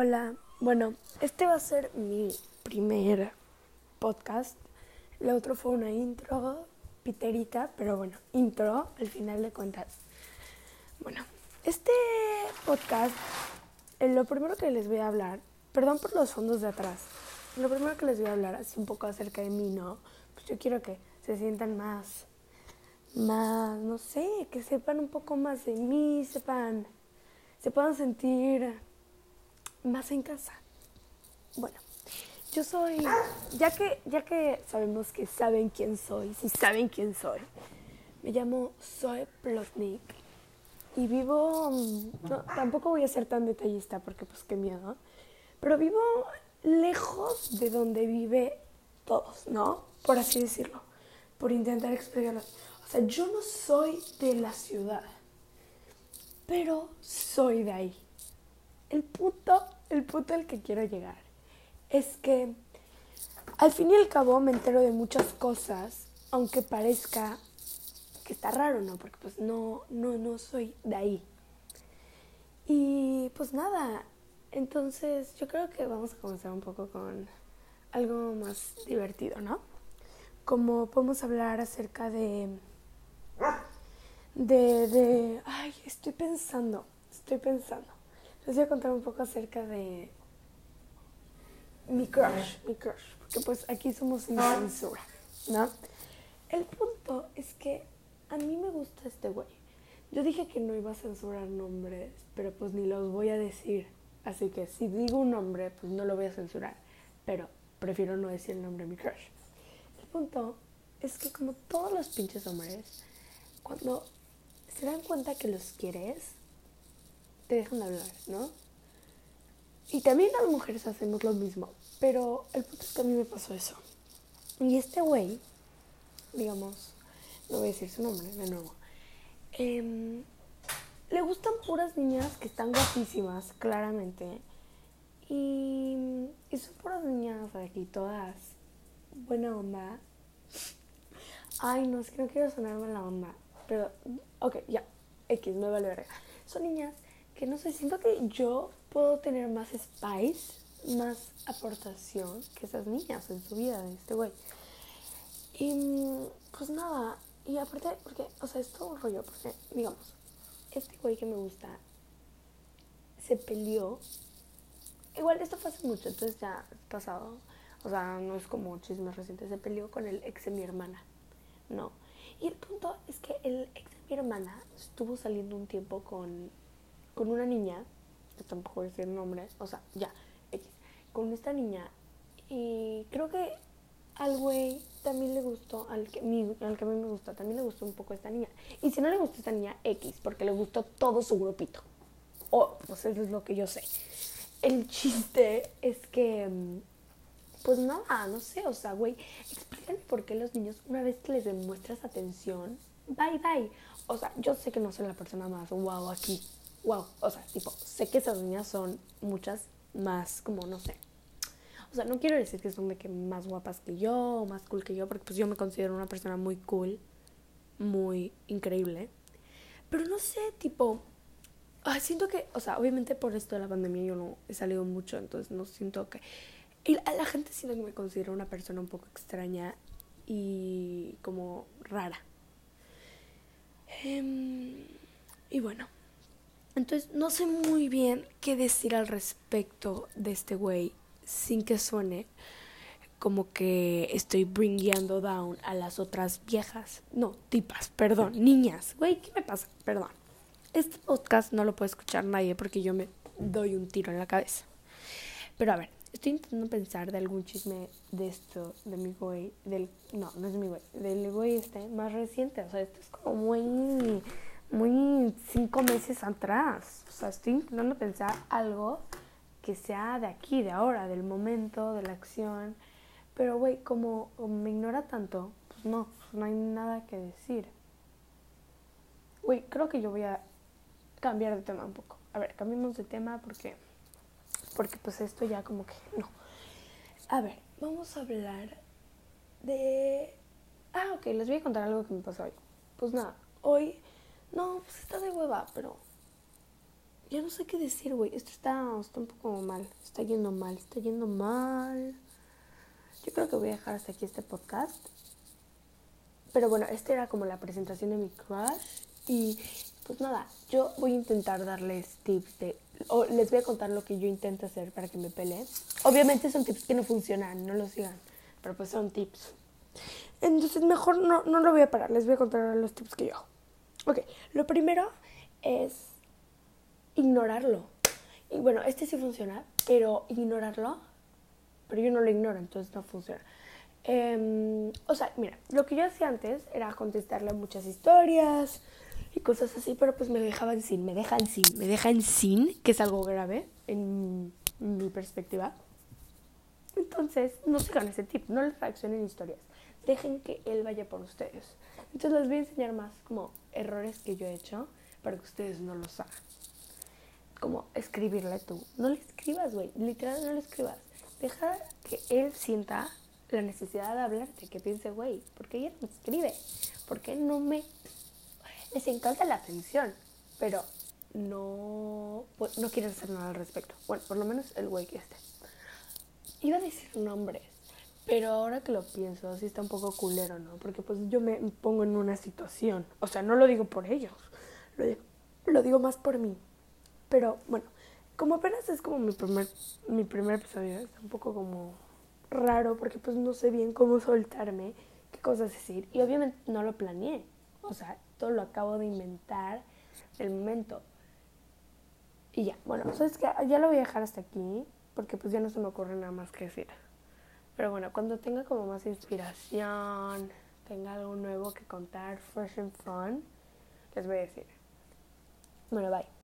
Hola, bueno, este va a ser mi primer podcast. El otro fue una intro, piterita, pero bueno, intro al final de cuentas. Bueno, este podcast, eh, lo primero que les voy a hablar, perdón por los fondos de atrás, lo primero que les voy a hablar es un poco acerca de mí, ¿no? Pues yo quiero que se sientan más, más, no sé, que sepan un poco más de mí, sepan, se puedan sentir más en casa. Bueno, yo soy, ya que, ya que sabemos que saben quién soy, si saben quién soy, me llamo Zoe Plotnik y vivo, tampoco voy a ser tan detallista porque pues qué miedo, pero vivo lejos de donde vive todos, ¿no? Por así decirlo, por intentar explicarlo. O sea, yo no soy de la ciudad, pero soy de ahí. El punto, el punto al que quiero llegar es que al fin y al cabo me entero de muchas cosas, aunque parezca que está raro, ¿no? Porque pues no, no, no soy de ahí. Y pues nada, entonces yo creo que vamos a comenzar un poco con algo más divertido, ¿no? Como podemos hablar acerca de... De, de... Ay, estoy pensando, estoy pensando. Les voy a contar un poco acerca de mi crush, mi crush, porque pues aquí somos sin censura, ¿no? El punto es que a mí me gusta este güey. Yo dije que no iba a censurar nombres, pero pues ni los voy a decir. Así que si digo un nombre, pues no lo voy a censurar. Pero prefiero no decir el nombre de mi crush. El punto es que como todos los pinches hombres, cuando se dan cuenta que los quieres, te dejan de hablar, ¿no? Y también las mujeres hacemos lo mismo, pero el punto es que a mí me pasó eso. Y este güey, digamos, no voy a decir su nombre de nuevo, eh, le gustan puras niñas que están guapísimas, claramente. Y, son puras niñas aquí, todas buena onda. Ay, no, es que no quiero sonarme la onda. Pero, ok, ya, X, me vale verga. Son niñas que no sé, siento que yo puedo tener más spice, más aportación que esas niñas en su vida de este güey. Y pues nada, y aparte, porque, o sea, es todo un rollo, porque, digamos, este güey que me gusta se peleó. Igual esto fue hace mucho, entonces ya pasado. O sea, no es como chisme reciente. Se peleó con el ex de mi hermana. No. Y el punto es que el ex de mi hermana estuvo saliendo un tiempo con, con una niña, que tampoco voy a decir el nombre, o sea, ya, con esta niña. Y creo que al güey también le gustó, al que, mi, al que a mí me gustó, también le gustó un poco esta niña. Y si no le gustó esta niña, X, porque le gustó todo su grupito. O, pues eso es lo que yo sé. El chiste es que, pues nada, no sé, o sea, güey, explícame por qué los niños, una vez que les demuestras atención, bye, bye. O sea, yo sé que no soy la persona más wow aquí, wow. O sea, tipo, sé que esas niñas son muchas más, como, no sé, o sea, no quiero decir que son de que más guapas que yo o más cool que yo, porque pues yo me considero una persona muy cool, muy increíble. Pero no sé, tipo, siento que, o sea, obviamente por esto de la pandemia yo no he salido mucho, entonces no siento que... Y a la gente siento que me considero una persona un poco extraña y como rara. Em, y bueno, entonces no sé muy bien qué decir al respecto de este güey sin que suene como que estoy bringando down a las otras viejas. No, tipas, perdón, niñas. Güey, ¿qué me pasa? Perdón. Este podcast no lo puede escuchar nadie porque yo me doy un tiro en la cabeza. Pero a ver, estoy intentando pensar de algún chisme de esto, de mi güey, del... No, no es mi güey, del güey este más reciente. O sea, esto es como muy... Muy cinco meses atrás. O sea, estoy intentando pensar algo que sea de aquí, de ahora, del momento, de la acción. Pero, güey, como, me ignora tanto, pues no, pues no hay nada que decir. Güey, creo que yo voy a cambiar de tema un poco. A ver, cambiemos de tema porque, porque pues esto ya como que no. A ver, vamos a hablar de... Ah, ok, les voy a contar algo que me pasó hoy. Pues nada, hoy, no, pues está de hueva, pero ya no sé qué decir, güey. Esto está, está un poco mal. Está yendo mal, está yendo mal. Yo creo que voy a dejar hasta aquí este podcast. Pero bueno, esta era como la presentación de mi crush. Y pues nada, yo voy a intentar darles tips de... O les voy a contar lo que yo intento hacer para que me peleen. Obviamente son tips que no funcionan, no lo sigan. Pero pues son tips. Entonces mejor no, no lo voy a parar. Les voy a contar los tips que yo hago. Ok, lo primero es ignorarlo. Y bueno, este sí funciona, pero ignorarlo, pero yo no lo ignoro, entonces no funciona. Em, o sea, mira, lo que yo hacía antes era contestarle muchas historias y cosas así, pero pues me dejaban sin, me dejan sin, me dejan sin, que es algo grave en mi perspectiva. Entonces, no sigan ese tip, no les reaccionen historias. Dejen que él vaya por ustedes. Entonces les voy a enseñar más como errores que yo he hecho para que ustedes no los hagan. Como escribirle tú. No le escribas, güey. Literal, no le escribas. Deja que él sienta la necesidad de hablarte, que piense, güey, ¿por qué ella no me escribe? ¿Por qué no me... Les encanta la atención, pero no, pues, no quieren hacer nada al respecto. Bueno, por lo menos el güey que esté. Iba a decir nombres, pero ahora que lo pienso, sí está un poco culero, ¿no? Porque pues yo me pongo en una situación. O sea, no lo digo por ellos, lo digo, más por mí. Pero bueno, como apenas es como mi primer, mi primer episodio, es un poco como raro porque pues no sé bien cómo soltarme, qué cosas decir. Y obviamente no lo planeé. O sea, todo lo acabo de inventar el momento. Y ya, bueno, sabes que ya lo voy a dejar hasta aquí porque pues ya no se me ocurre nada más que decir. Pero bueno, cuando tenga como más inspiración, tenga algo nuevo que contar, fresh and fun, les voy a decir. Bueno, bye.